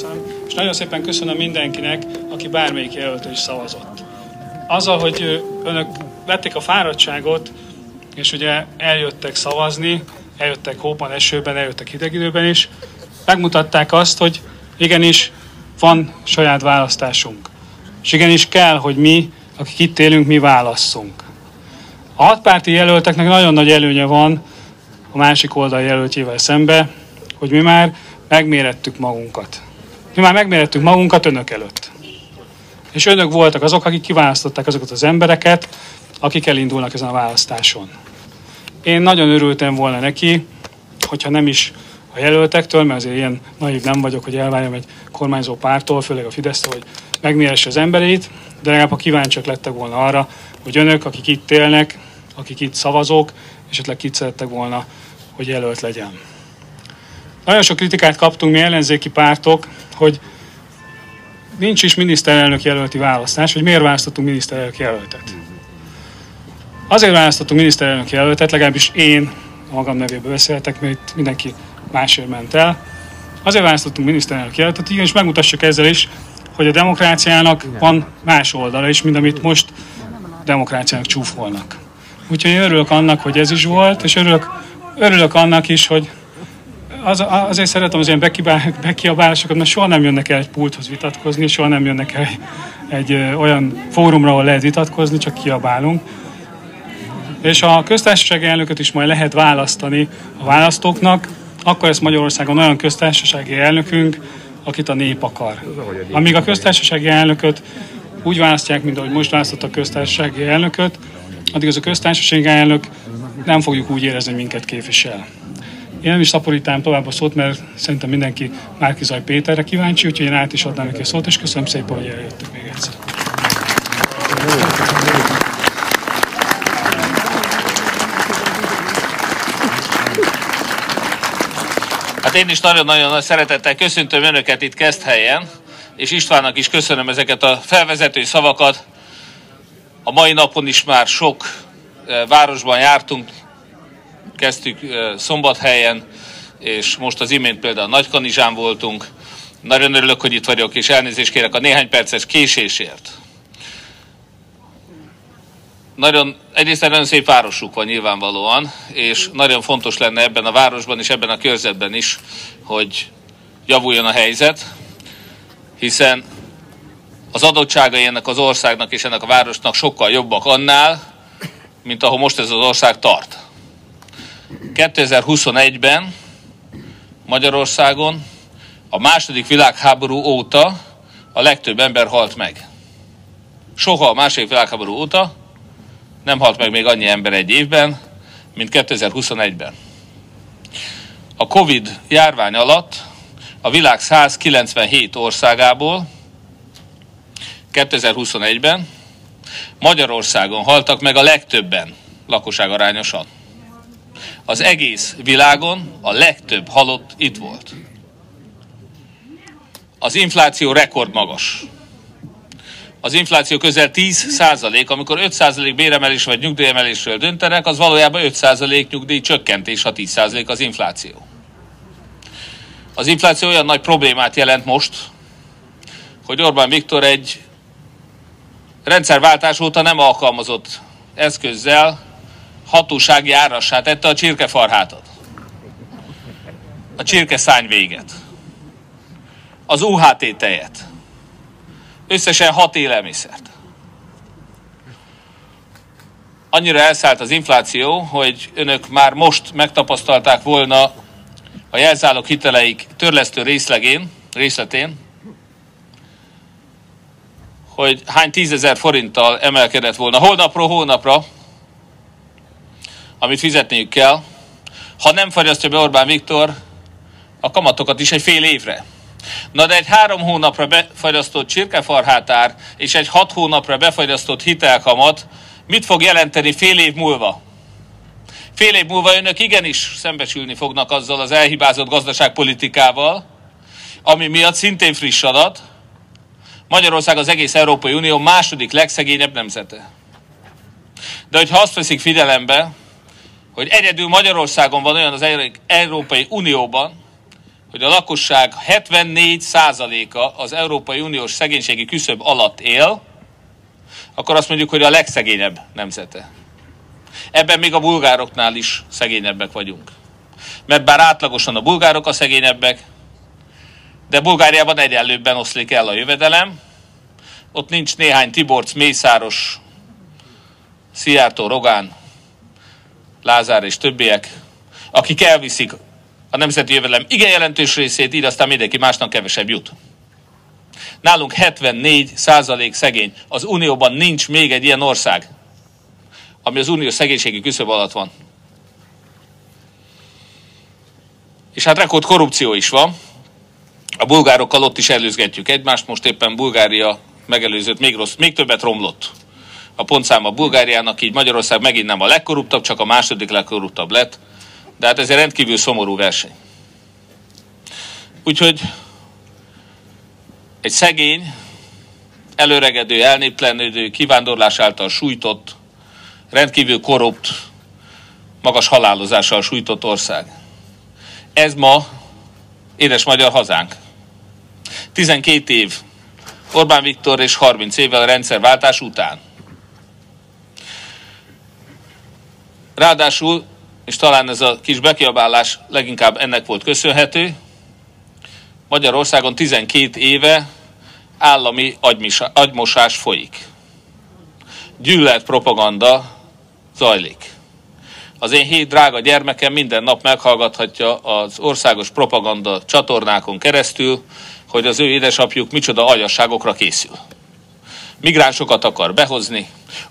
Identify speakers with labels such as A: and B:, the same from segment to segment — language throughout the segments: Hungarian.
A: Köszönöm. És nagyon szépen köszönöm mindenkinek, aki bármelyik jelölt is szavazott. Azzal, hogy önök vették a fáradtságot, és ugye eljöttek szavazni, eljöttek hóban, esőben, eljöttek hideg időben is, megmutatták azt, hogy igenis van saját választásunk. És igenis kell, hogy mi, akik itt élünk, mi válasszunk. A hatpárti jelölteknek nagyon nagy előnye van a másik oldal jelöltjével szembe, hogy mi már megmérettük magunkat. Mi már megmérettük magunkat önök előtt. És önök voltak azok, akik kiválasztották azokat az embereket, akik elindulnak ezen a választáson. Én nagyon örültem volna neki, hogyha nem is a jelöltektől, mert azért ilyen naív nem vagyok, hogy elvárjam egy kormányzó pártól, főleg a fidesz hogy megméresse az embereit, de legalább ha kíváncsiak lettek volna arra, hogy önök, akik itt élnek, akik itt szavazók, esetleg kit szerettek volna, hogy jelölt legyen. Nagyon sok kritikát kaptunk mi ellenzéki pártok, hogy nincs is miniszterelnök jelölti választás, hogy miért választottunk miniszterelnök jelöltet. Azért választottunk miniszterelnök jelöltet, legalábbis én a magam nevében beszéltek, mert itt mindenki másért ment el. Azért választottunk miniszterelnök jelöltet, igen, és megmutassuk ezzel is, hogy a demokráciának van más oldala is, mint amit most demokráciának csúfolnak. Úgyhogy örülök annak, hogy ez is volt, és örülök, örülök annak is, hogy az, azért szeretem az ilyen bekiabálásokat, mert soha nem jönnek el egy pulthoz vitatkozni, soha nem jönnek el egy, egy olyan fórumra, ahol lehet vitatkozni, csak kiabálunk. És a köztársasági elnököt is majd lehet választani a választóknak, akkor lesz Magyarországon olyan köztársasági elnökünk, akit a nép akar. Amíg a köztársasági elnököt úgy választják, mint ahogy most választott a köztársasági elnököt, addig az a köztársasági elnök nem fogjuk úgy érezni, hogy minket képvisel. Én nem is szaporítám tovább a szót, mert szerintem mindenki Márkizaj Péterre kíváncsi, úgyhogy én át is adnám neki a szót, és köszönöm szépen, hogy eljöttök még egyszer.
B: Hát én is nagyon-nagyon nagy szeretettel köszöntöm Önöket itt Keszthelyen, és Istvánnak is köszönöm ezeket a felvezető szavakat. A mai napon is már sok eh, városban jártunk, kezdtük Szombathelyen, és most az imént például Nagykanizsán voltunk. Nagyon örülök, hogy itt vagyok, és elnézést kérek a néhány perces késésért. Nagyon, egyrészt egy nagyon szép városuk van nyilvánvalóan, és nagyon fontos lenne ebben a városban és ebben a körzetben is, hogy javuljon a helyzet, hiszen az adottságai ennek az országnak és ennek a városnak sokkal jobbak annál, mint ahol most ez az ország tart. 2021-ben Magyarországon a második világháború óta a legtöbb ember halt meg. Soha a második világháború óta nem halt meg még annyi ember egy évben, mint 2021-ben. A Covid járvány alatt a világ 197 országából 2021-ben Magyarországon haltak meg a legtöbben lakosság arányosan az egész világon a legtöbb halott itt volt. Az infláció rekordmagas. Az infláció közel 10 százalék, amikor 5 százalék béremelés vagy nyugdíjemelésről döntenek, az valójában 5 százalék nyugdíj csökkentés, ha 10 százalék az infláció. Az infláció olyan nagy problémát jelent most, hogy Orbán Viktor egy rendszerváltás óta nem alkalmazott eszközzel hatósági árassá tette a csirkefarhátat. A csirkeszány véget. Az UHT tejet. Összesen hat élelmiszert. Annyira elszállt az infláció, hogy önök már most megtapasztalták volna a jelzálog hiteleik törlesztő részlegén, részletén, hogy hány tízezer forinttal emelkedett volna holnapról hónapra amit fizetniük kell, ha nem fagyasztja be Orbán Viktor a kamatokat is egy fél évre. Na de egy három hónapra befagyasztott csirkefarhátár és egy hat hónapra befagyasztott hitelkamat mit fog jelenteni fél év múlva? Fél év múlva önök igenis szembesülni fognak azzal az elhibázott gazdaságpolitikával, ami miatt szintén friss adat, Magyarország az egész Európai Unió második legszegényebb nemzete. De hogyha azt veszik figyelembe, hogy egyedül Magyarországon van olyan az Európai Unióban, hogy a lakosság 74%-a az Európai Uniós szegénységi küszöb alatt él, akkor azt mondjuk, hogy a legszegényebb nemzete. Ebben még a bulgároknál is szegényebbek vagyunk. Mert bár átlagosan a bulgárok a szegényebbek, de Bulgáriában egyenlőbben oszlik el a jövedelem. Ott nincs néhány Tiborc, Mészáros, Szijjártó, Rogán, Lázár és többiek, akik elviszik a nemzeti jövedelem igen jelentős részét, így aztán mindenki másnak kevesebb jut. Nálunk 74 százalék szegény. Az Unióban nincs még egy ilyen ország, ami az unió szegénységi küszöb alatt van. És hát rekord korrupció is van. A bulgárokkal ott is előzgetjük egymást, most éppen Bulgária megelőzött, még, rossz, még többet romlott a pontszáma Bulgáriának, így Magyarország megint nem a legkorruptabb, csak a második legkorruptabb lett. De hát ez egy rendkívül szomorú verseny. Úgyhogy egy szegény, előregedő, elnéptelenődő, kivándorlás által sújtott, rendkívül korrupt, magas halálozással sújtott ország. Ez ma édes magyar hazánk. 12 év Orbán Viktor és 30 évvel a rendszerváltás után. Ráadásul, és talán ez a kis bekiabálás leginkább ennek volt köszönhető, Magyarországon 12 éve állami agymosás folyik. Gyűlölet propaganda zajlik. Az én hét drága gyermekem minden nap meghallgathatja az országos propaganda csatornákon keresztül, hogy az ő édesapjuk micsoda agyasságokra készül. Migránsokat akar behozni,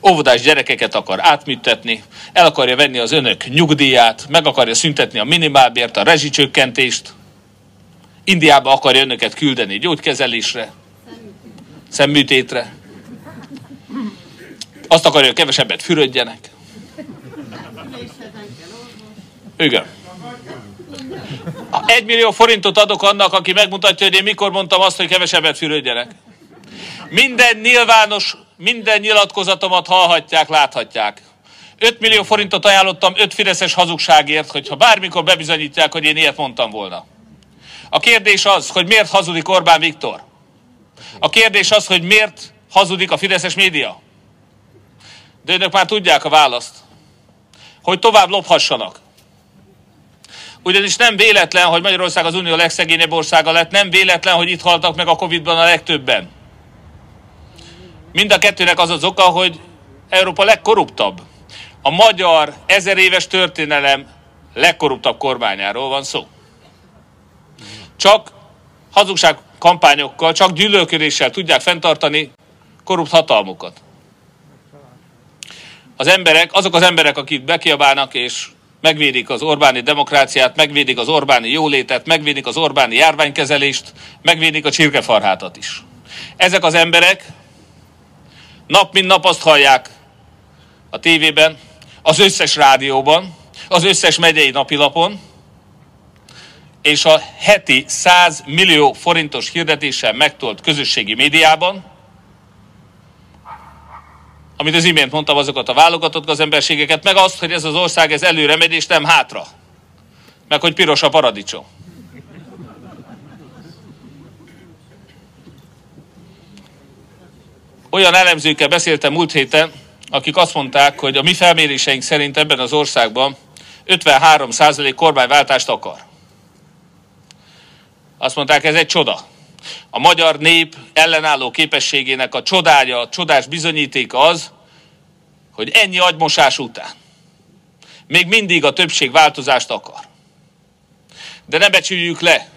B: óvodás gyerekeket akar átműtetni, el akarja venni az önök nyugdíját, meg akarja szüntetni a minimálbért, a rezsicsökkentést, Indiába akarja önöket küldeni gyógykezelésre, szemműtétre. Azt akarja, hogy kevesebbet fürödjenek. Igen. Egy millió forintot adok annak, aki megmutatja, hogy én mikor mondtam azt, hogy kevesebbet fürödjenek. Minden nyilvános, minden nyilatkozatomat hallhatják, láthatják. 5 millió forintot ajánlottam 5 fideszes hazugságért, hogyha bármikor bebizonyítják, hogy én ilyet mondtam volna. A kérdés az, hogy miért hazudik Orbán Viktor. A kérdés az, hogy miért hazudik a Fideszes média. De önök már tudják a választ. Hogy tovább lophassanak. Ugyanis nem véletlen, hogy Magyarország az unió legszegényebb országa lett, nem véletlen, hogy itt haltak meg a Covid-ban a legtöbben. Mind a kettőnek az az oka, hogy Európa legkorruptabb. A magyar ezer éves történelem legkorruptabb kormányáról van szó. Csak hazugság kampányokkal, csak gyűlölködéssel tudják fenntartani korrupt hatalmukat. Az emberek, azok az emberek, akik bekiabálnak és megvédik az Orbáni demokráciát, megvédik az Orbáni jólétet, megvédik az Orbáni járványkezelést, megvédik a csirkefarhátat is. Ezek az emberek nap mint nap azt hallják a tévében, az összes rádióban, az összes megyei napilapon, és a heti 100 millió forintos hirdetéssel megtolt közösségi médiában, amit az imént mondtam, azokat a válogatott gazemberségeket, meg azt, hogy ez az ország ez előre megy, és nem hátra. Meg hogy piros a paradicsom. Olyan elemzőkkel beszéltem múlt héten, akik azt mondták, hogy a mi felméréseink szerint ebben az országban 53% kormányváltást akar. Azt mondták, ez egy csoda. A magyar nép ellenálló képességének a csodája, a csodás bizonyíték az, hogy ennyi agymosás után még mindig a többség változást akar. De ne becsüljük le,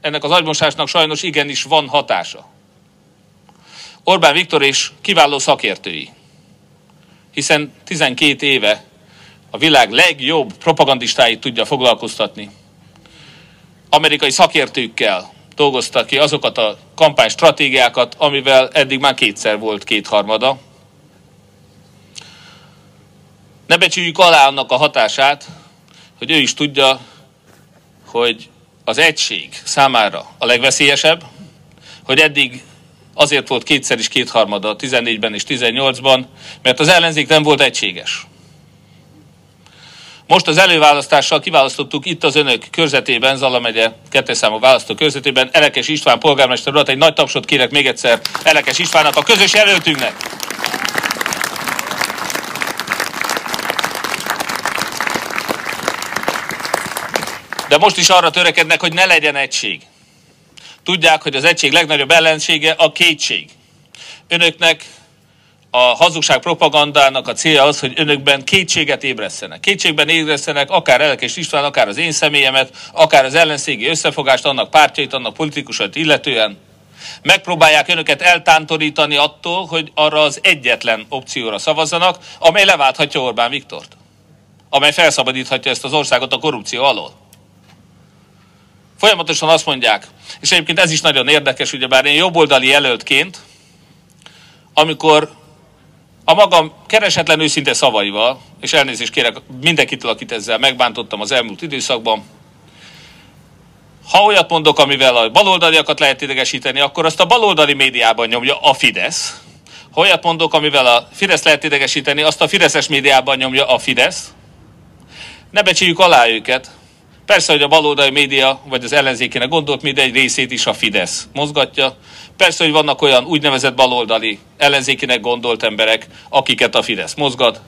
B: ennek az agymosásnak sajnos igenis van hatása. Orbán Viktor és kiváló szakértői, hiszen 12 éve a világ legjobb propagandistáit tudja foglalkoztatni amerikai szakértőkkel dolgoztak ki azokat a kampánystratégiákat, amivel eddig már kétszer volt kétharmada. Ne becsüljük alá annak a hatását, hogy ő is tudja, hogy az egység számára a legveszélyesebb, hogy eddig azért volt kétszer is kétharmada 14-ben és 18-ban, mert az ellenzék nem volt egységes. Most az előválasztással kiválasztottuk itt az önök körzetében, Zala megye kettes számú választó körzetében Elekes István polgármester urat. Egy nagy tapsot kérek még egyszer Elekes Istvánnak, a közös jelöltünknek. De most is arra törekednek, hogy ne legyen egység. Tudják, hogy az egység legnagyobb ellensége a kétség. Önöknek a hazugság propagandának a célja az, hogy önökben kétséget ébresztenek. Kétségben ébresztenek akár Elekes István, akár az én személyemet, akár az ellenségi összefogást, annak pártjait, annak politikusait illetően. Megpróbálják önöket eltántorítani attól, hogy arra az egyetlen opcióra szavazzanak, amely leválthatja Orbán Viktort. Amely felszabadíthatja ezt az országot a korrupció alól. Folyamatosan azt mondják, és egyébként ez is nagyon érdekes, ugyebár én jobboldali jelöltként, amikor a magam keresetlen őszinte szavaival, és elnézést kérek mindenkitől, akit ezzel megbántottam az elmúlt időszakban, ha olyat mondok, amivel a baloldaliakat lehet idegesíteni, akkor azt a baloldali médiában nyomja a Fidesz. Ha olyat mondok, amivel a Fidesz lehet idegesíteni, azt a Fideszes médiában nyomja a Fidesz. Ne becsüljük alá őket. Persze, hogy a baloldali média, vagy az ellenzékének gondolt média egy részét is a Fidesz mozgatja. Persze, hogy vannak olyan úgynevezett baloldali ellenzékének gondolt emberek, akiket a Fidesz mozgat.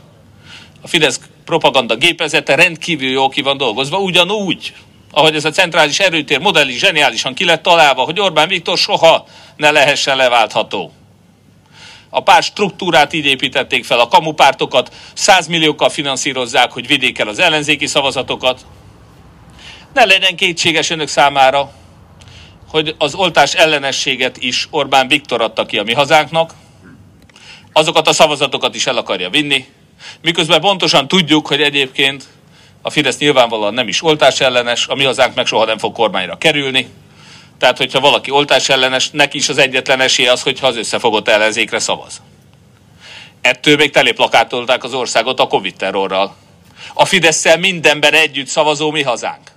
B: A Fidesz propaganda gépezete rendkívül jó ki van dolgozva, ugyanúgy, ahogy ez a centrális erőtér modell is zseniálisan ki lett találva, hogy Orbán Viktor soha ne lehessen leváltható. A párt struktúrát így építették fel, a kamupártokat százmilliókkal finanszírozzák, hogy vigyék el az ellenzéki szavazatokat. Ne legyen kétséges önök számára, hogy az oltás ellenességet is Orbán Viktor adta ki a mi hazánknak, azokat a szavazatokat is el akarja vinni, miközben pontosan tudjuk, hogy egyébként a Fidesz nyilvánvalóan nem is oltás ellenes, a mi hazánk meg soha nem fog kormányra kerülni. Tehát, hogyha valaki oltás ellenes, neki is az egyetlen esélye az, hogyha az összefogott ellenzékre szavaz. Ettől még teléplakátolták az országot a Covid terrorral. A fidesz mindenben együtt szavazó mi hazánk.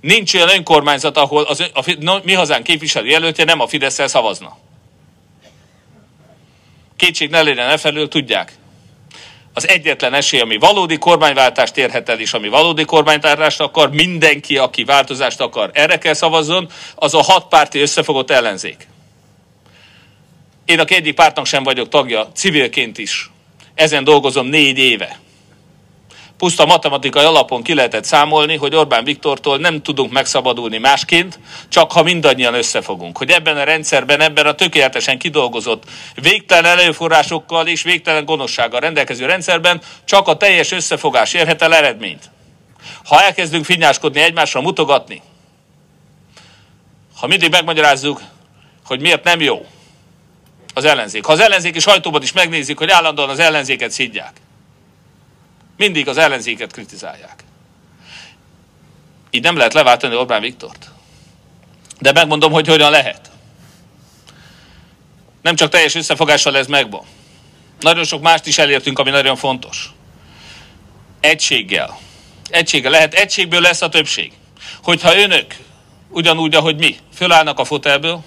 B: Nincs olyan önkormányzat, ahol az, a, a, mi hazánk képviselő jelöltje nem a fidesz szavazna. Kétség ne legyen e felől, tudják. Az egyetlen esély, ami valódi kormányváltást érhet el, és ami valódi kormányváltást akar, mindenki, aki változást akar, erre kell szavazzon, az a hat párti összefogott ellenzék. Én, aki egyik pártnak sem vagyok tagja, civilként is, ezen dolgozom négy éve puszta matematikai alapon ki lehetett számolni, hogy Orbán Viktortól nem tudunk megszabadulni másként, csak ha mindannyian összefogunk. Hogy ebben a rendszerben, ebben a tökéletesen kidolgozott, végtelen előforrásokkal és végtelen gonoszsággal rendelkező rendszerben csak a teljes összefogás érhet el eredményt. Ha elkezdünk finnyáskodni, egymásra mutogatni, ha mindig megmagyarázzuk, hogy miért nem jó az ellenzék. Ha az ellenzéki sajtóban is megnézik, hogy állandóan az ellenzéket szidják, mindig az ellenzéket kritizálják. Így nem lehet leváltani Orbán Viktort. De megmondom, hogy hogyan lehet. Nem csak teljes összefogással ez megvan. Nagyon sok mást is elértünk, ami nagyon fontos. Egységgel. Egységgel lehet, egységből lesz a többség. Hogyha önök, ugyanúgy, ahogy mi, fölállnak a fotelből,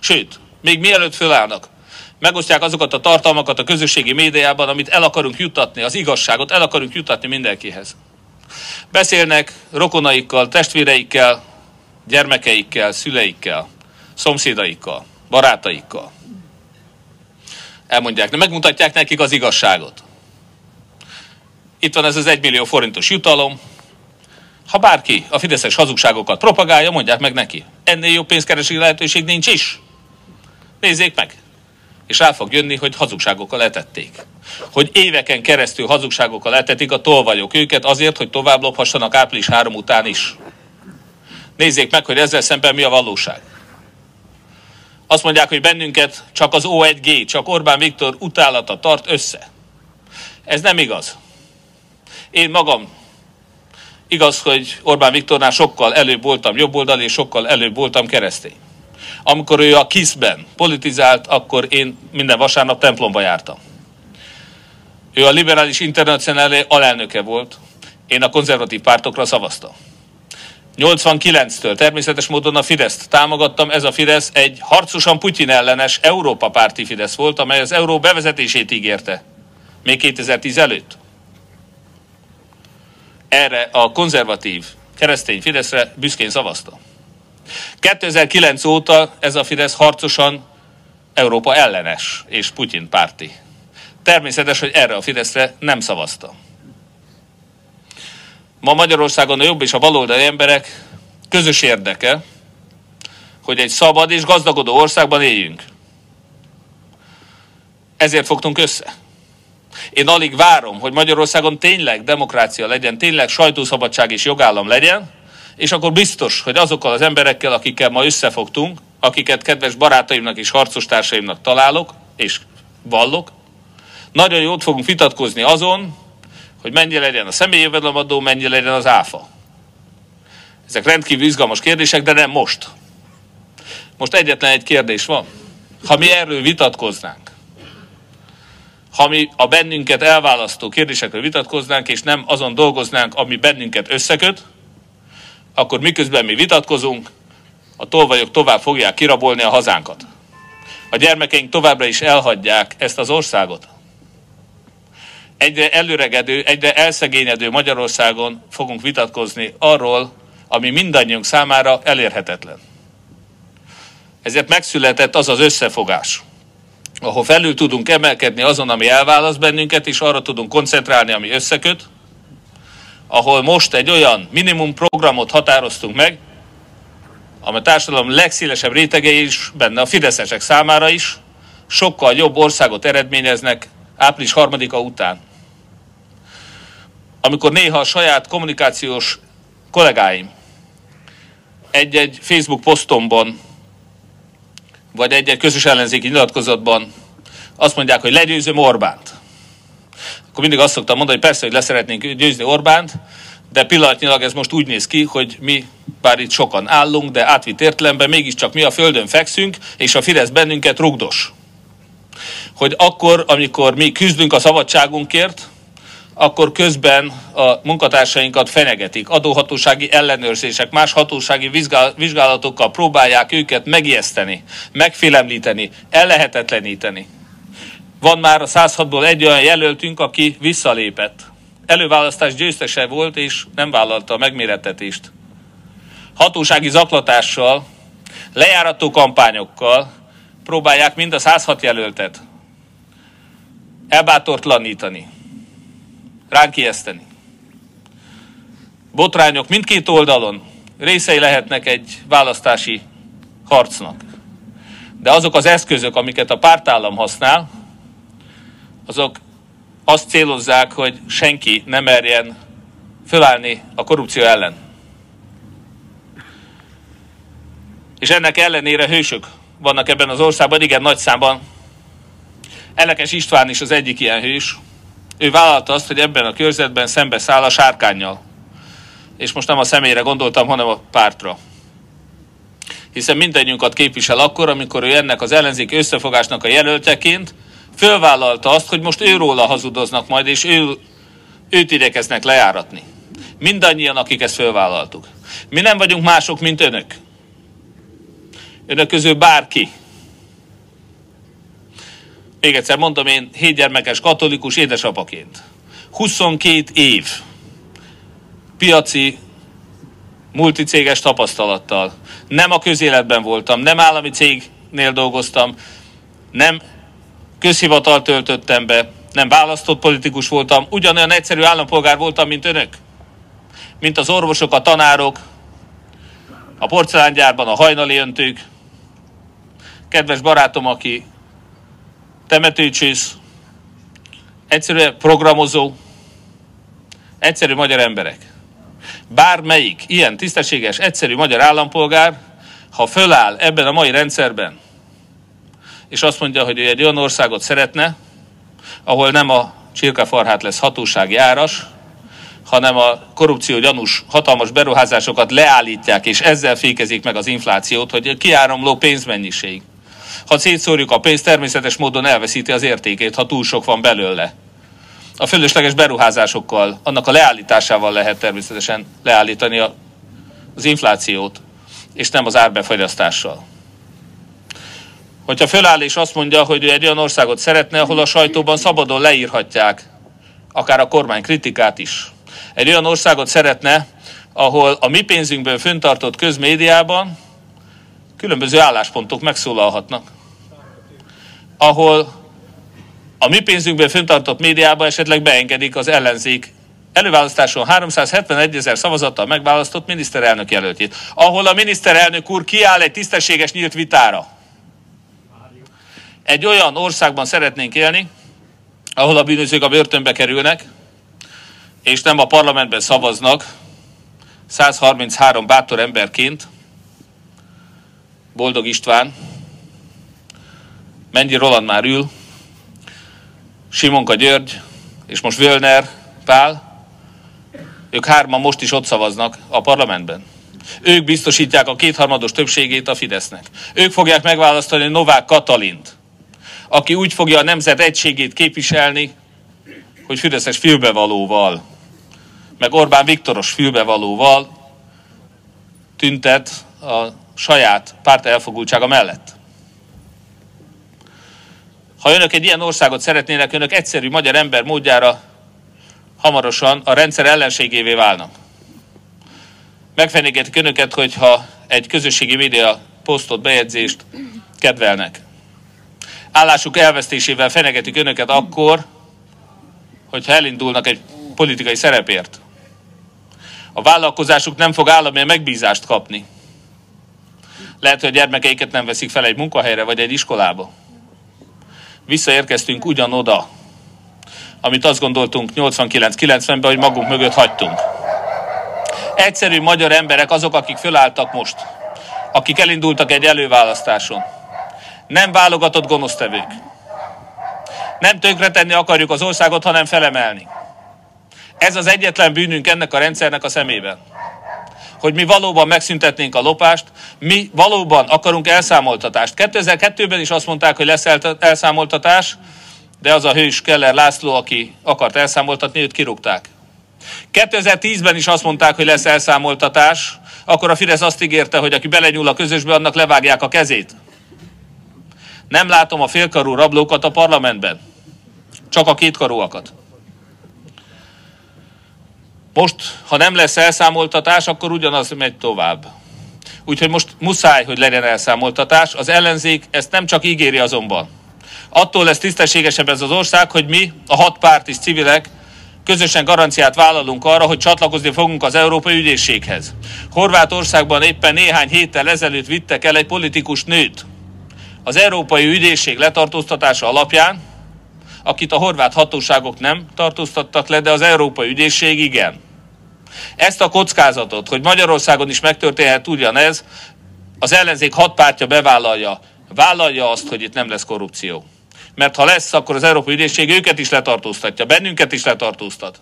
B: sőt, még mielőtt fölállnak, megosztják azokat a tartalmakat a közösségi médiában, amit el akarunk juttatni, az igazságot el akarunk juttatni mindenkihez. Beszélnek rokonaikkal, testvéreikkel, gyermekeikkel, szüleikkel, szomszédaikkal, barátaikkal. Elmondják, de megmutatják nekik az igazságot. Itt van ez az egymillió forintos jutalom. Ha bárki a fideszes hazugságokat propagálja, mondják meg neki. Ennél jobb pénzkeresési lehetőség nincs is. Nézzék meg és rá fog jönni, hogy hazugságokkal etették. Hogy éveken keresztül hazugságokkal etetik a tolvajok őket azért, hogy tovább lophassanak április 3 után is. Nézzék meg, hogy ezzel szemben mi a valóság. Azt mondják, hogy bennünket csak az O1G, csak Orbán Viktor utálata tart össze. Ez nem igaz. Én magam igaz, hogy Orbán Viktornál sokkal előbb voltam jobboldali, és sokkal előbb voltam keresztény. Amikor ő a KISZ-ben politizált, akkor én minden vasárnap templomba jártam. Ő a liberális internacionálé alelnöke volt, én a konzervatív pártokra szavaztam. 89-től természetes módon a Fideszt támogattam. Ez a Fidesz egy harcosan Putyin ellenes Európa párti Fidesz volt, amely az euró bevezetését ígérte. Még 2010 előtt. erre a konzervatív keresztény Fideszre büszkén szavazta. 2009 óta ez a Fidesz harcosan Európa ellenes és Putyin párti. Természetes, hogy erre a Fideszre nem szavazta. Ma Magyarországon a jobb és a baloldali emberek közös érdeke, hogy egy szabad és gazdagodó országban éljünk. Ezért fogtunk össze. Én alig várom, hogy Magyarországon tényleg demokrácia legyen, tényleg sajtószabadság és jogállam legyen, és akkor biztos, hogy azokkal az emberekkel, akikkel ma összefogtunk, akiket kedves barátaimnak és harcostársaimnak találok, és vallok, nagyon jót fogunk vitatkozni azon, hogy mennyi legyen a személyi jövedelemadó, mennyi legyen az áfa. Ezek rendkívül izgalmas kérdések, de nem most. Most egyetlen egy kérdés van. Ha mi erről vitatkoznánk, ha mi a bennünket elválasztó kérdésekről vitatkoznánk, és nem azon dolgoznánk, ami bennünket összeköt, akkor miközben mi vitatkozunk, a tolvajok tovább fogják kirabolni a hazánkat. A gyermekeink továbbra is elhagyják ezt az országot. Egyre előregedő, egyre elszegényedő Magyarországon fogunk vitatkozni arról, ami mindannyiunk számára elérhetetlen. Ezért megszületett az az összefogás, ahol felül tudunk emelkedni azon, ami elválaszt bennünket, és arra tudunk koncentrálni, ami összeköt, ahol most egy olyan minimum programot határoztunk meg, amely társadalom legszélesebb rétegei is, benne a fideszesek számára is, sokkal jobb országot eredményeznek április harmadika után. Amikor néha a saját kommunikációs kollégáim egy-egy Facebook posztomban, vagy egy-egy közös ellenzéki nyilatkozatban azt mondják, hogy legyőzöm Orbánt. Akkor mindig azt szoktam mondani, hogy persze, hogy leszeretnénk győzni Orbánt, de pillanatnyilag ez most úgy néz ki, hogy mi, bár itt sokan állunk, de átvitt értelemben mégiscsak mi a földön fekszünk, és a Fidesz bennünket rugdos. Hogy akkor, amikor mi küzdünk a szabadságunkért, akkor közben a munkatársainkat fenyegetik. Adóhatósági ellenőrzések, más hatósági vizsgálatokkal próbálják őket megijeszteni, megfélemlíteni, ellehetetleníteni. Van már a 106-ból egy olyan jelöltünk, aki visszalépett. Előválasztás győztese volt, és nem vállalta a megmérettetést. Hatósági zaklatással, lejárató kampányokkal próbálják mind a 106 jelöltet elbátortlanítani ránk ijeszteni. Botrányok mindkét oldalon részei lehetnek egy választási harcnak. De azok az eszközök, amiket a pártállam használ, azok azt célozzák, hogy senki nem merjen fölállni a korrupció ellen. És ennek ellenére hősök vannak ebben az országban, igen nagy számban. Elekes István is az egyik ilyen hős, ő vállalta azt, hogy ebben a körzetben szembeszáll a sárkányjal. És most nem a személyre gondoltam, hanem a pártra. Hiszen mindennyiunkat képvisel akkor, amikor ő ennek az ellenzéki összefogásnak a jelöltjeként fölvállalta azt, hogy most őróla hazudoznak majd, és ő, őt idekeznek lejáratni. Mindannyian, akik ezt fölvállaltuk. Mi nem vagyunk mások, mint önök. Önök közül bárki, még egyszer mondom, én hét gyermekes katolikus édesapaként. 22 év piaci multicéges tapasztalattal. Nem a közéletben voltam, nem állami cégnél dolgoztam, nem közhivatal töltöttem be, nem választott politikus voltam, ugyanolyan egyszerű állampolgár voltam, mint önök. Mint az orvosok, a tanárok, a porcelángyárban a hajnali öntők. Kedves barátom, aki temetőcsész, egyszerű programozó, egyszerű magyar emberek. Bármelyik ilyen tisztességes, egyszerű magyar állampolgár, ha föláll ebben a mai rendszerben, és azt mondja, hogy ő egy olyan országot szeretne, ahol nem a csirkafarhát lesz hatósági áras, hanem a korrupció gyanús hatalmas beruházásokat leállítják, és ezzel fékezik meg az inflációt, hogy kiáramló pénzmennyiség ha szétszórjuk a pénzt, természetes módon elveszíti az értékét, ha túl sok van belőle. A fölösleges beruházásokkal, annak a leállításával lehet természetesen leállítani a, az inflációt, és nem az árbefagyasztással. Hogyha föláll és azt mondja, hogy ő egy olyan országot szeretne, ahol a sajtóban szabadon leírhatják akár a kormány kritikát is, Egy olyan országot szeretne, ahol a mi pénzünkből föntartott közmédiában különböző álláspontok megszólalhatnak. Ahol a mi pénzünkből föntartott médiában esetleg beengedik az ellenzék előválasztáson 371 ezer szavazattal megválasztott miniszterelnök jelöltjét, ahol a miniszterelnök úr kiáll egy tisztességes nyílt vitára. Egy olyan országban szeretnénk élni, ahol a bűnözők a börtönbe kerülnek, és nem a parlamentben szavaznak 133 bátor emberként, Boldog István, Mennyi Roland már ül, Simonka György, és most Völner Pál, ők hárman most is ott szavaznak a parlamentben. Ők biztosítják a kétharmados többségét a Fidesznek. Ők fogják megválasztani Novák Katalint, aki úgy fogja a nemzet egységét képviselni, hogy Fideszes fülbevalóval, meg Orbán Viktoros fülbevalóval tüntet a saját párt elfogultsága mellett. Ha önök egy ilyen országot szeretnének, önök egyszerű magyar ember módjára hamarosan a rendszer ellenségévé válnak. Megfenyegetik önöket, hogyha egy közösségi média posztot, bejegyzést kedvelnek. Állásuk elvesztésével fenyegetik önöket akkor, hogyha elindulnak egy politikai szerepért. A vállalkozásuk nem fog állami megbízást kapni. Lehet, hogy a gyermekeiket nem veszik fel egy munkahelyre vagy egy iskolába. Visszaérkeztünk ugyanoda, amit azt gondoltunk 89-90-ben, hogy magunk mögött hagytunk. Egyszerű magyar emberek azok, akik fölálltak most, akik elindultak egy előválasztáson. Nem válogatott gonosztevők. Nem tönkretenni akarjuk az országot, hanem felemelni. Ez az egyetlen bűnünk ennek a rendszernek a szemében. Hogy mi valóban megszüntetnénk a lopást, mi valóban akarunk elszámoltatást. 2002-ben is azt mondták, hogy lesz elszámoltatás, de az a hős Keller László, aki akart elszámoltatni, őt kirúgták. 2010-ben is azt mondták, hogy lesz elszámoltatás, akkor a Fidesz azt ígérte, hogy aki belenyúl a közösbe, annak levágják a kezét. Nem látom a félkarú rablókat a parlamentben, csak a kétkarúakat. Most, ha nem lesz elszámoltatás, akkor ugyanaz megy tovább. Úgyhogy most muszáj, hogy legyen elszámoltatás. Az ellenzék ezt nem csak ígéri azonban. Attól lesz tisztességesebb ez az ország, hogy mi, a hat párt és civilek, közösen garanciát vállalunk arra, hogy csatlakozni fogunk az Európai Ügyészséghez. Horvátországban éppen néhány héttel ezelőtt vittek el egy politikus nőt az Európai Ügyészség letartóztatása alapján, akit a horvát hatóságok nem tartóztattak le, de az Európai Ügyészség igen. Ezt a kockázatot, hogy Magyarországon is megtörténhet ugyanez, az ellenzék hat pártja bevállalja. Vállalja azt, hogy itt nem lesz korrupció. Mert ha lesz, akkor az Európai Ügyészség őket is letartóztatja, bennünket is letartóztat.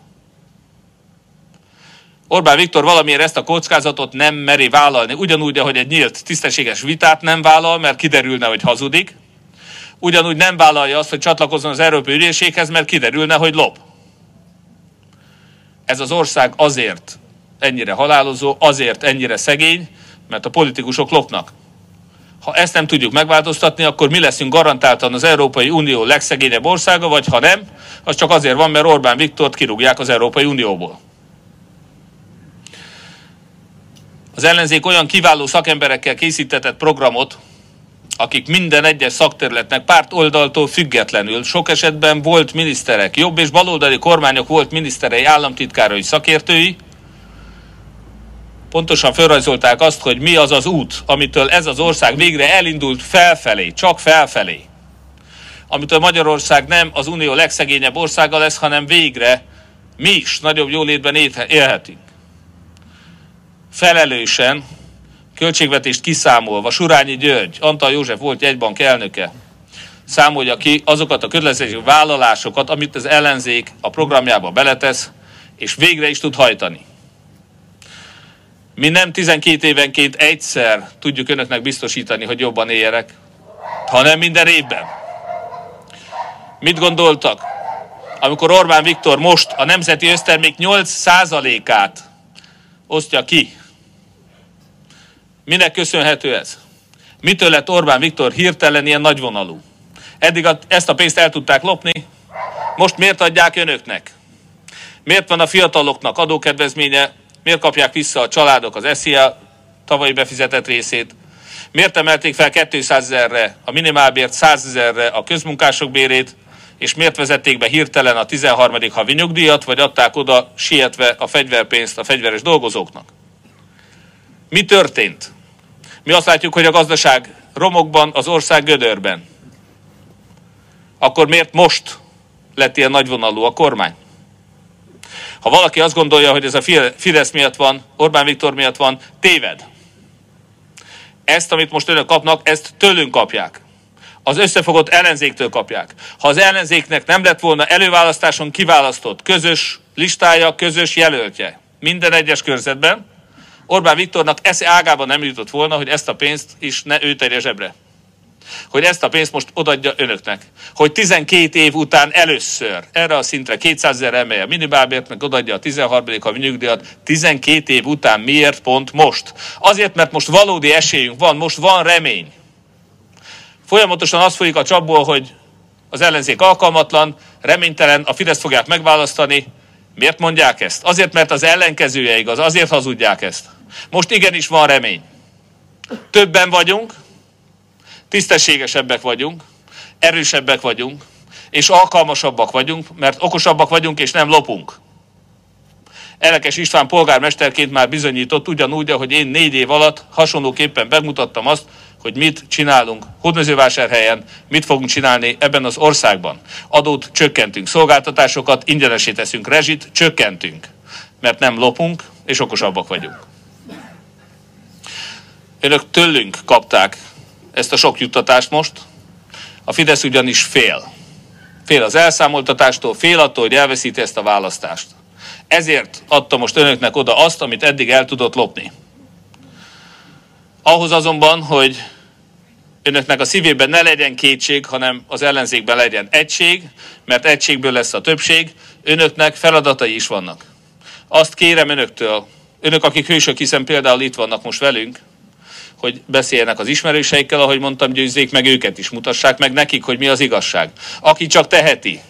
B: Orbán Viktor valamiért ezt a kockázatot nem meri vállalni, ugyanúgy, ahogy egy nyílt, tisztességes vitát nem vállal, mert kiderülne, hogy hazudik, ugyanúgy nem vállalja azt, hogy csatlakozzon az Európai Ügyészséghez, mert kiderülne, hogy lop. Ez az ország azért ennyire halálozó, azért ennyire szegény, mert a politikusok lopnak. Ha ezt nem tudjuk megváltoztatni, akkor mi leszünk garantáltan az Európai Unió legszegényebb országa, vagy ha nem, az csak azért van, mert Orbán Viktort kirúgják az Európai Unióból. Az ellenzék olyan kiváló szakemberekkel készítetett programot, akik minden egyes szakterületnek párt oldaltól függetlenül, sok esetben volt miniszterek, jobb és baloldali kormányok volt miniszterei, államtitkárai, szakértői, pontosan felrajzolták azt, hogy mi az az út, amitől ez az ország végre elindult felfelé, csak felfelé. Amitől Magyarország nem az unió legszegényebb országa lesz, hanem végre mi is nagyobb jólétben élhetünk. Felelősen, költségvetést kiszámolva, Surányi György, Antal József volt jegybank elnöke, számolja ki azokat a kötelezettség vállalásokat, amit az ellenzék a programjába beletesz, és végre is tud hajtani. Mi nem 12 évenként egyszer tudjuk önöknek biztosítani, hogy jobban éljenek, hanem minden évben. Mit gondoltak? Amikor Orbán Viktor most a nemzeti össztermék 8%-át osztja ki. Minek köszönhető ez? Mitől lett Orbán Viktor hirtelen ilyen nagyvonalú? Eddig a, ezt a pénzt el tudták lopni, most miért adják önöknek? Miért van a fiataloknak adókedvezménye? Miért kapják vissza a családok az SZIA tavalyi befizetett részét? Miért emelték fel 200 ezerre a minimálbért, 100 ezerre a közmunkások bérét? És miért vezették be hirtelen a 13. havi nyugdíjat, vagy adták oda sietve a fegyverpénzt a fegyveres dolgozóknak? Mi történt? Mi azt látjuk, hogy a gazdaság romokban, az ország gödörben. Akkor miért most lett ilyen nagyvonalú a kormány? Ha valaki azt gondolja, hogy ez a Fidesz miatt van, Orbán Viktor miatt van, téved. Ezt, amit most önök kapnak, ezt tőlünk kapják. Az összefogott ellenzéktől kapják. Ha az ellenzéknek nem lett volna előválasztáson kiválasztott közös listája, közös jelöltje minden egyes körzetben, Orbán Viktornak esze ágában nem jutott volna, hogy ezt a pénzt is ne ő terje zsebre. Hogy ezt a pénzt most odadja önöknek. Hogy 12 év után először erre a szintre 200 ezer emelje a minimálbért, meg odadja a 13. a nyugdíjat 12 év után miért pont most? Azért, mert most valódi esélyünk van, most van remény. Folyamatosan az folyik a csapból, hogy az ellenzék alkalmatlan, reménytelen, a Fidesz fogják megválasztani. Miért mondják ezt? Azért, mert az ellenkezője igaz, azért hazudják ezt. Most igenis van remény. Többen vagyunk, tisztességesebbek vagyunk, erősebbek vagyunk, és alkalmasabbak vagyunk, mert okosabbak vagyunk, és nem lopunk. Elekes István polgármesterként már bizonyított ugyanúgy, hogy én négy év alatt hasonlóképpen bemutattam azt, hogy mit csinálunk Hódmezővásárhelyen, mit fogunk csinálni ebben az országban. Adót csökkentünk, szolgáltatásokat ingyenesé teszünk, rezsit csökkentünk, mert nem lopunk, és okosabbak vagyunk. Önök tőlünk kapták ezt a sok juttatást most. A Fidesz ugyanis fél. Fél az elszámoltatástól, fél attól, hogy elveszíti ezt a választást. Ezért adta most önöknek oda azt, amit eddig el tudott lopni. Ahhoz azonban, hogy önöknek a szívében ne legyen kétség, hanem az ellenzékben legyen egység, mert egységből lesz a többség, önöknek feladatai is vannak. Azt kérem önöktől, önök, akik hősök, hiszen például itt vannak most velünk, hogy beszéljenek az ismerőseikkel, ahogy mondtam, győzzék meg őket is, mutassák meg nekik, hogy mi az igazság. Aki csak teheti,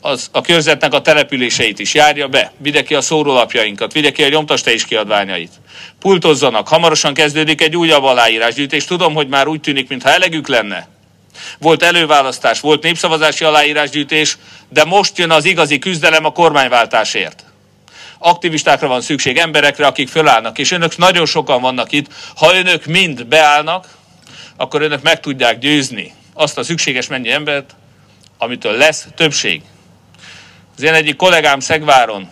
B: az a körzetnek a településeit is járja be, vigye ki a szórólapjainkat, vigye ki a nyomtasta is kiadványait. Pultozzanak, hamarosan kezdődik egy újabb aláírásgyűjtés. Tudom, hogy már úgy tűnik, mintha elegük lenne. Volt előválasztás, volt népszavazási aláírásgyűjtés, de most jön az igazi küzdelem a kormányváltásért aktivistákra van szükség, emberekre, akik fölállnak, és önök nagyon sokan vannak itt. Ha önök mind beállnak, akkor önök meg tudják győzni azt a szükséges mennyi embert, amitől lesz többség. Az én egyik kollégám Szegváron,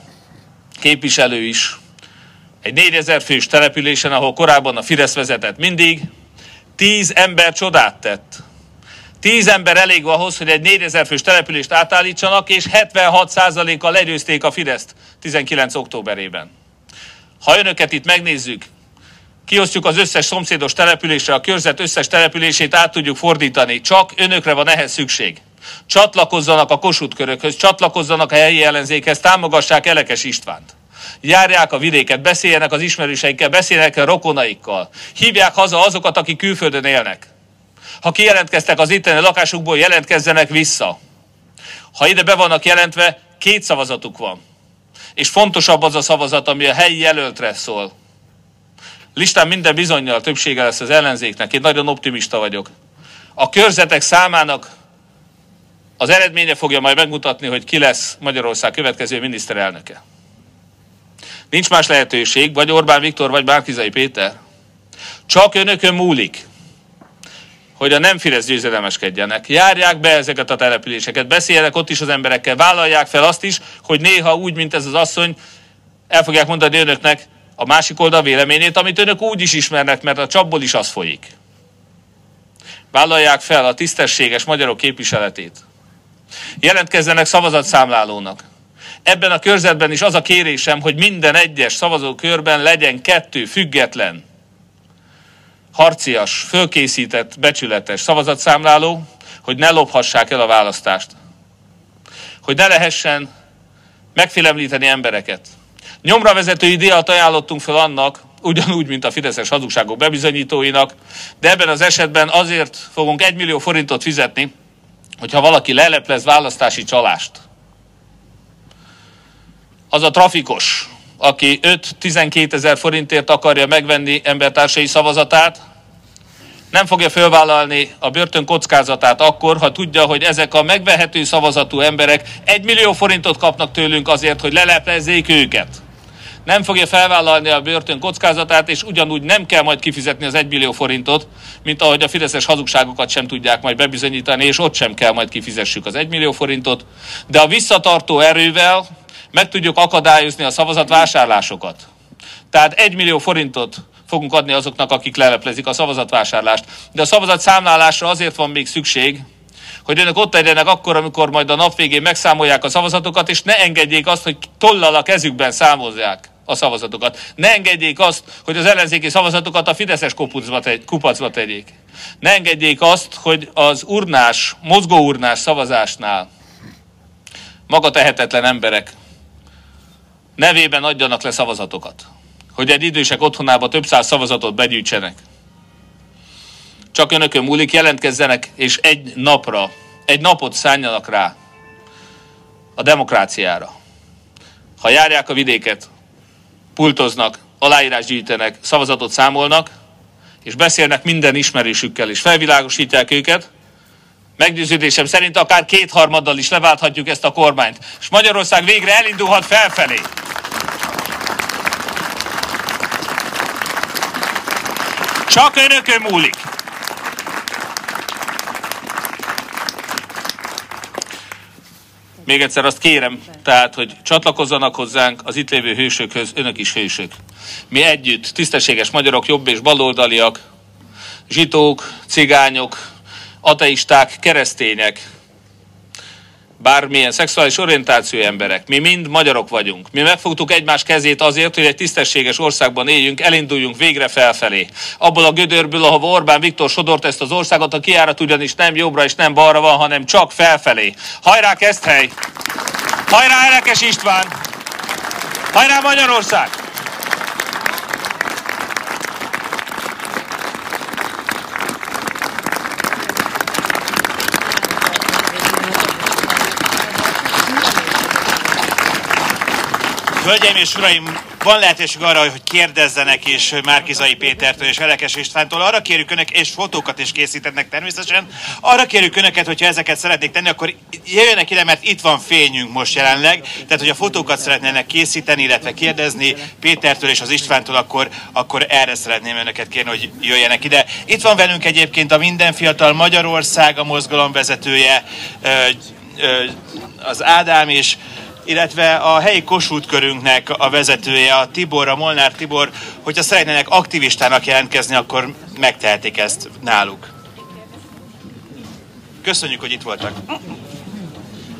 B: képviselő is, egy 4000 fős településen, ahol korábban a Fidesz vezetett mindig, 10 ember csodát tett. 10 ember elég ahhoz, hogy egy 4000 fős települést átállítsanak, és 76%-kal legyőzték a Fideszt 19. októberében. Ha önöket itt megnézzük, kiosztjuk az összes szomszédos településre, a körzet összes települését át tudjuk fordítani. Csak önökre van ehhez szükség. Csatlakozzanak a Kossuth csatlakozzanak a helyi ellenzékhez, támogassák Elekes Istvánt. Járják a vidéket, beszéljenek az ismerőseikkel, beszéljenek a rokonaikkal. Hívják haza azokat, akik külföldön élnek. Ha kijelentkeztek az itteni lakásukból, jelentkezzenek vissza. Ha ide be vannak jelentve, két szavazatuk van. És fontosabb az a szavazat, ami a helyi jelöltre szól. Listán minden bizonyal többsége lesz az ellenzéknek. Én nagyon optimista vagyok. A körzetek számának az eredménye fogja majd megmutatni, hogy ki lesz Magyarország következő miniszterelnöke. Nincs más lehetőség, vagy Orbán Viktor, vagy Bárkizai Péter. Csak önökön múlik, hogy a nem Fidesz győzedelmeskedjenek. Járják be ezeket a településeket, beszéljenek ott is az emberekkel, vállalják fel azt is, hogy néha úgy, mint ez az asszony, el fogják mondani önöknek a másik oldal véleményét, amit önök úgy is ismernek, mert a csapból is az folyik. Vállalják fel a tisztességes magyarok képviseletét. Jelentkezzenek szavazatszámlálónak. Ebben a körzetben is az a kérésem, hogy minden egyes szavazókörben legyen kettő független harcias, fölkészített, becsületes szavazatszámláló, hogy ne lophassák el a választást. Hogy ne lehessen megfélemlíteni embereket. Nyomra vezetői díjat ajánlottunk fel annak, ugyanúgy, mint a Fideszes hazugságok bebizonyítóinak, de ebben az esetben azért fogunk egy millió forintot fizetni, hogyha valaki leleplez választási csalást. az a trafikos, aki 5-12 ezer forintért akarja megvenni embertársai szavazatát, nem fogja fölvállalni a börtön kockázatát akkor, ha tudja, hogy ezek a megvehető szavazatú emberek egy millió forintot kapnak tőlünk azért, hogy leleplezzék őket. Nem fogja felvállalni a börtön kockázatát, és ugyanúgy nem kell majd kifizetni az egy millió forintot, mint ahogy a fideszes hazugságokat sem tudják majd bebizonyítani, és ott sem kell majd kifizessük az egy millió forintot. De a visszatartó erővel meg tudjuk akadályozni a szavazatvásárlásokat. Tehát egy millió forintot fogunk adni azoknak, akik leleplezik a szavazatvásárlást. De a szavazatszámlálásra azért van még szükség, hogy önök ott legyenek akkor, amikor majd a nap végén megszámolják a szavazatokat, és ne engedjék azt, hogy tollal a kezükben számozzák a szavazatokat. Ne engedjék azt, hogy az ellenzéki szavazatokat a Fideszes kupacba, tegy, kupacba tegyék. Ne engedjék azt, hogy az urnás, mozgóurnás szavazásnál maga tehetetlen emberek nevében adjanak le szavazatokat hogy egy idősek otthonába több száz szavazatot begyűjtsenek. Csak önökön múlik, jelentkezzenek, és egy napra, egy napot szálljanak rá a demokráciára. Ha járják a vidéket, pultoznak, aláírás gyűjtenek, szavazatot számolnak, és beszélnek minden ismerésükkel, és felvilágosítják őket, meggyőződésem szerint akár kétharmaddal is leválthatjuk ezt a kormányt, és Magyarország végre elindulhat felfelé. Csak önökön múlik. Még egyszer azt kérem, tehát, hogy csatlakozzanak hozzánk az itt lévő hősökhöz, önök is hősök. Mi együtt, tisztességes magyarok, jobb és baloldaliak, zsitók, cigányok, ateisták, keresztények, bármilyen szexuális orientáció emberek, mi mind magyarok vagyunk. Mi megfogtuk egymás kezét azért, hogy egy tisztességes országban éljünk, elinduljunk végre felfelé. Abból a gödörből, ahova Orbán Viktor sodort ezt az országot, a kiárat ugyanis nem jobbra és nem balra van, hanem csak felfelé. Hajrá Keszthely! Hajrá Elekes István! Hajrá Magyarország!
C: Hölgyeim és uraim, van lehetőség arra, hogy kérdezzenek is Márkizai Pétertől és Elekes Istvántól. Arra kérjük önök, és fotókat is készítetnek természetesen. Arra kérjük önöket, hogyha ezeket szeretnék tenni, akkor jöjjenek ide, mert itt van fényünk most jelenleg. Tehát, hogy a fotókat szeretnének készíteni, illetve kérdezni Pétertől és az Istvántól, akkor, akkor erre szeretném önöket kérni, hogy jöjjenek ide. Itt van velünk egyébként a Minden Fiatal Magyarország, a mozgalom vezetője, az Ádám is illetve a helyi Kossuth körünknek a vezetője, a Tibor, a Molnár Tibor, hogyha szeretnének aktivistának jelentkezni, akkor megtehetik ezt náluk. Köszönjük, hogy itt voltak.